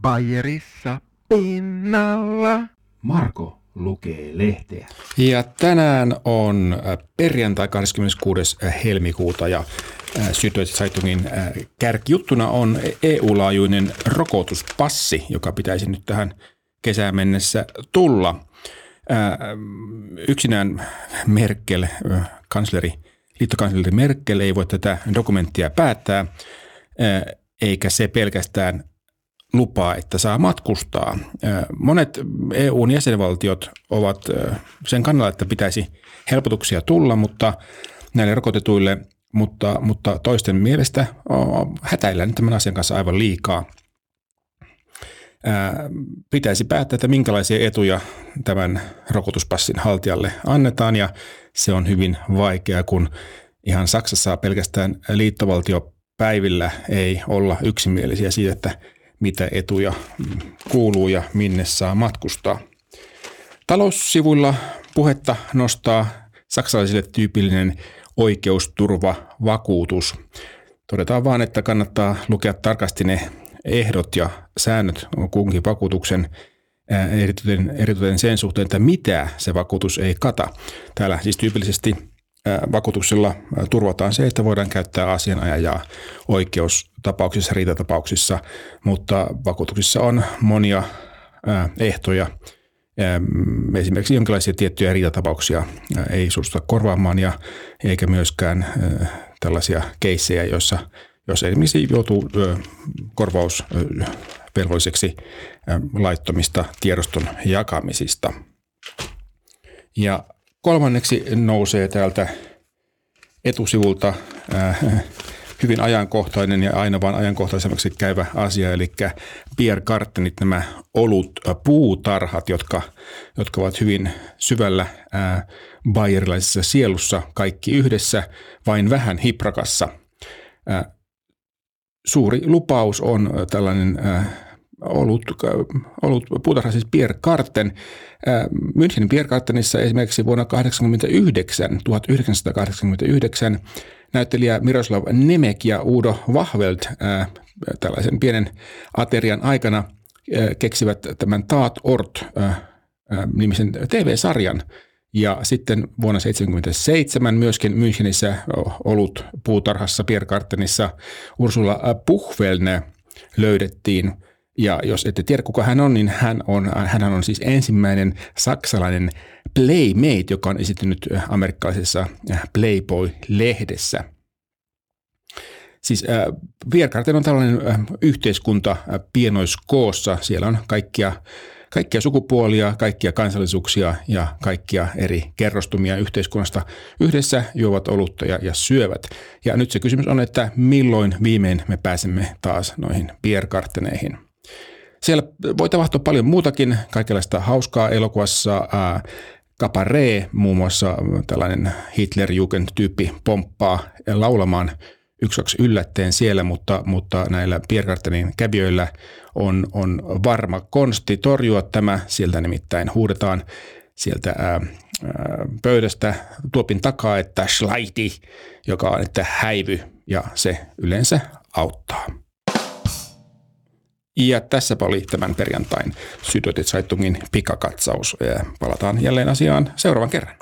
Bayerissa pinnalla. Marko lukee lehteä. Ja tänään on äh, perjantai 26. helmikuuta ja äh, Süddeutsche Zeitungin äh, kärkijuttuna on EU-laajuinen rokotuspassi, joka pitäisi nyt tähän kesään mennessä tulla. Yksinään Merkel, kansleri, liittokansleri Merkel ei voi tätä dokumenttia päättää, eikä se pelkästään lupaa, että saa matkustaa. Monet EUn jäsenvaltiot ovat sen kannalla, että pitäisi helpotuksia tulla, mutta näille rokotetuille, mutta, mutta toisten mielestä hätäillään tämän asian kanssa aivan liikaa. Pitäisi päättää, että minkälaisia etuja tämän rokotuspassin haltijalle annetaan ja se on hyvin vaikea, kun ihan Saksassa pelkästään liittovaltiopäivillä ei olla yksimielisiä siitä, että – mitä etuja kuuluu ja minne saa matkustaa. Taloussivuilla puhetta nostaa saksalaisille tyypillinen oikeusturvavakuutus. Todetaan vaan, että kannattaa lukea tarkasti ne ehdot ja säännöt kunkin vakuutuksen erityisen, sen suhteen, että mitä se vakuutus ei kata. Täällä siis tyypillisesti vakuutuksella turvataan se, että voidaan käyttää asianajajaa oikeustapauksissa, riitatapauksissa, mutta vakuutuksissa on monia ehtoja. Esimerkiksi jonkinlaisia tiettyjä riitatapauksia ei suostuta korvaamaan ja eikä myöskään tällaisia keissejä, joissa jos esimerkiksi joutuu korvausvelvolliseksi laittomista tiedoston jakamisista. Ja Kolmanneksi nousee täältä etusivulta äh, hyvin ajankohtainen ja aina vaan ajankohtaisemmaksi käyvä asia, eli Kartenit, nämä olut äh, puutarhat, jotka, jotka ovat hyvin syvällä äh, bayerilaisessa sielussa, kaikki yhdessä, vain vähän hiprakassa. Äh, suuri lupaus on tällainen äh, ollut, ollut puutarha siis Pierre Karten. Münchenin Pierre Kartenissa esimerkiksi vuonna 1989, 1989 näyttelijä Miroslav Nemek ja Udo Vahveld tällaisen pienen aterian aikana keksivät tämän Taat Ort nimisen TV-sarjan. Ja sitten vuonna 1977 myöskin Münchenissä ollut puutarhassa Pierre Kartenissa Ursula Puchvelne löydettiin – ja jos ette tiedä, kuka hän on, niin hän on, hän on siis ensimmäinen saksalainen Playmate, joka on esittynyt amerikkalaisessa Playboy-lehdessä. Siis äh, on tällainen äh, yhteiskunta äh, pienoiskoossa. Siellä on kaikkia, kaikkia sukupuolia, kaikkia kansallisuuksia ja kaikkia eri kerrostumia yhteiskunnasta yhdessä juovat olutta ja, ja syövät. Ja nyt se kysymys on, että milloin viimein me pääsemme taas noihin pierkarteneihin. Siellä voi tapahtua paljon muutakin, kaikenlaista hauskaa elokuvassa. Ää, Cabaret, muun muassa tällainen Hitlerjugend-tyyppi pomppaa laulamaan yksi kaksi yllätteen siellä, mutta, mutta näillä Pierkartenin kävijöillä on, on varma konsti torjua tämä. Sieltä nimittäin huudetaan sieltä ää, ää, pöydästä tuopin takaa, että schleiti, joka on, että häivy, ja se yleensä auttaa. Ja tässä oli tämän perjantain Sydotit Zeitungin pikakatsaus. Palataan jälleen asiaan seuraavan kerran.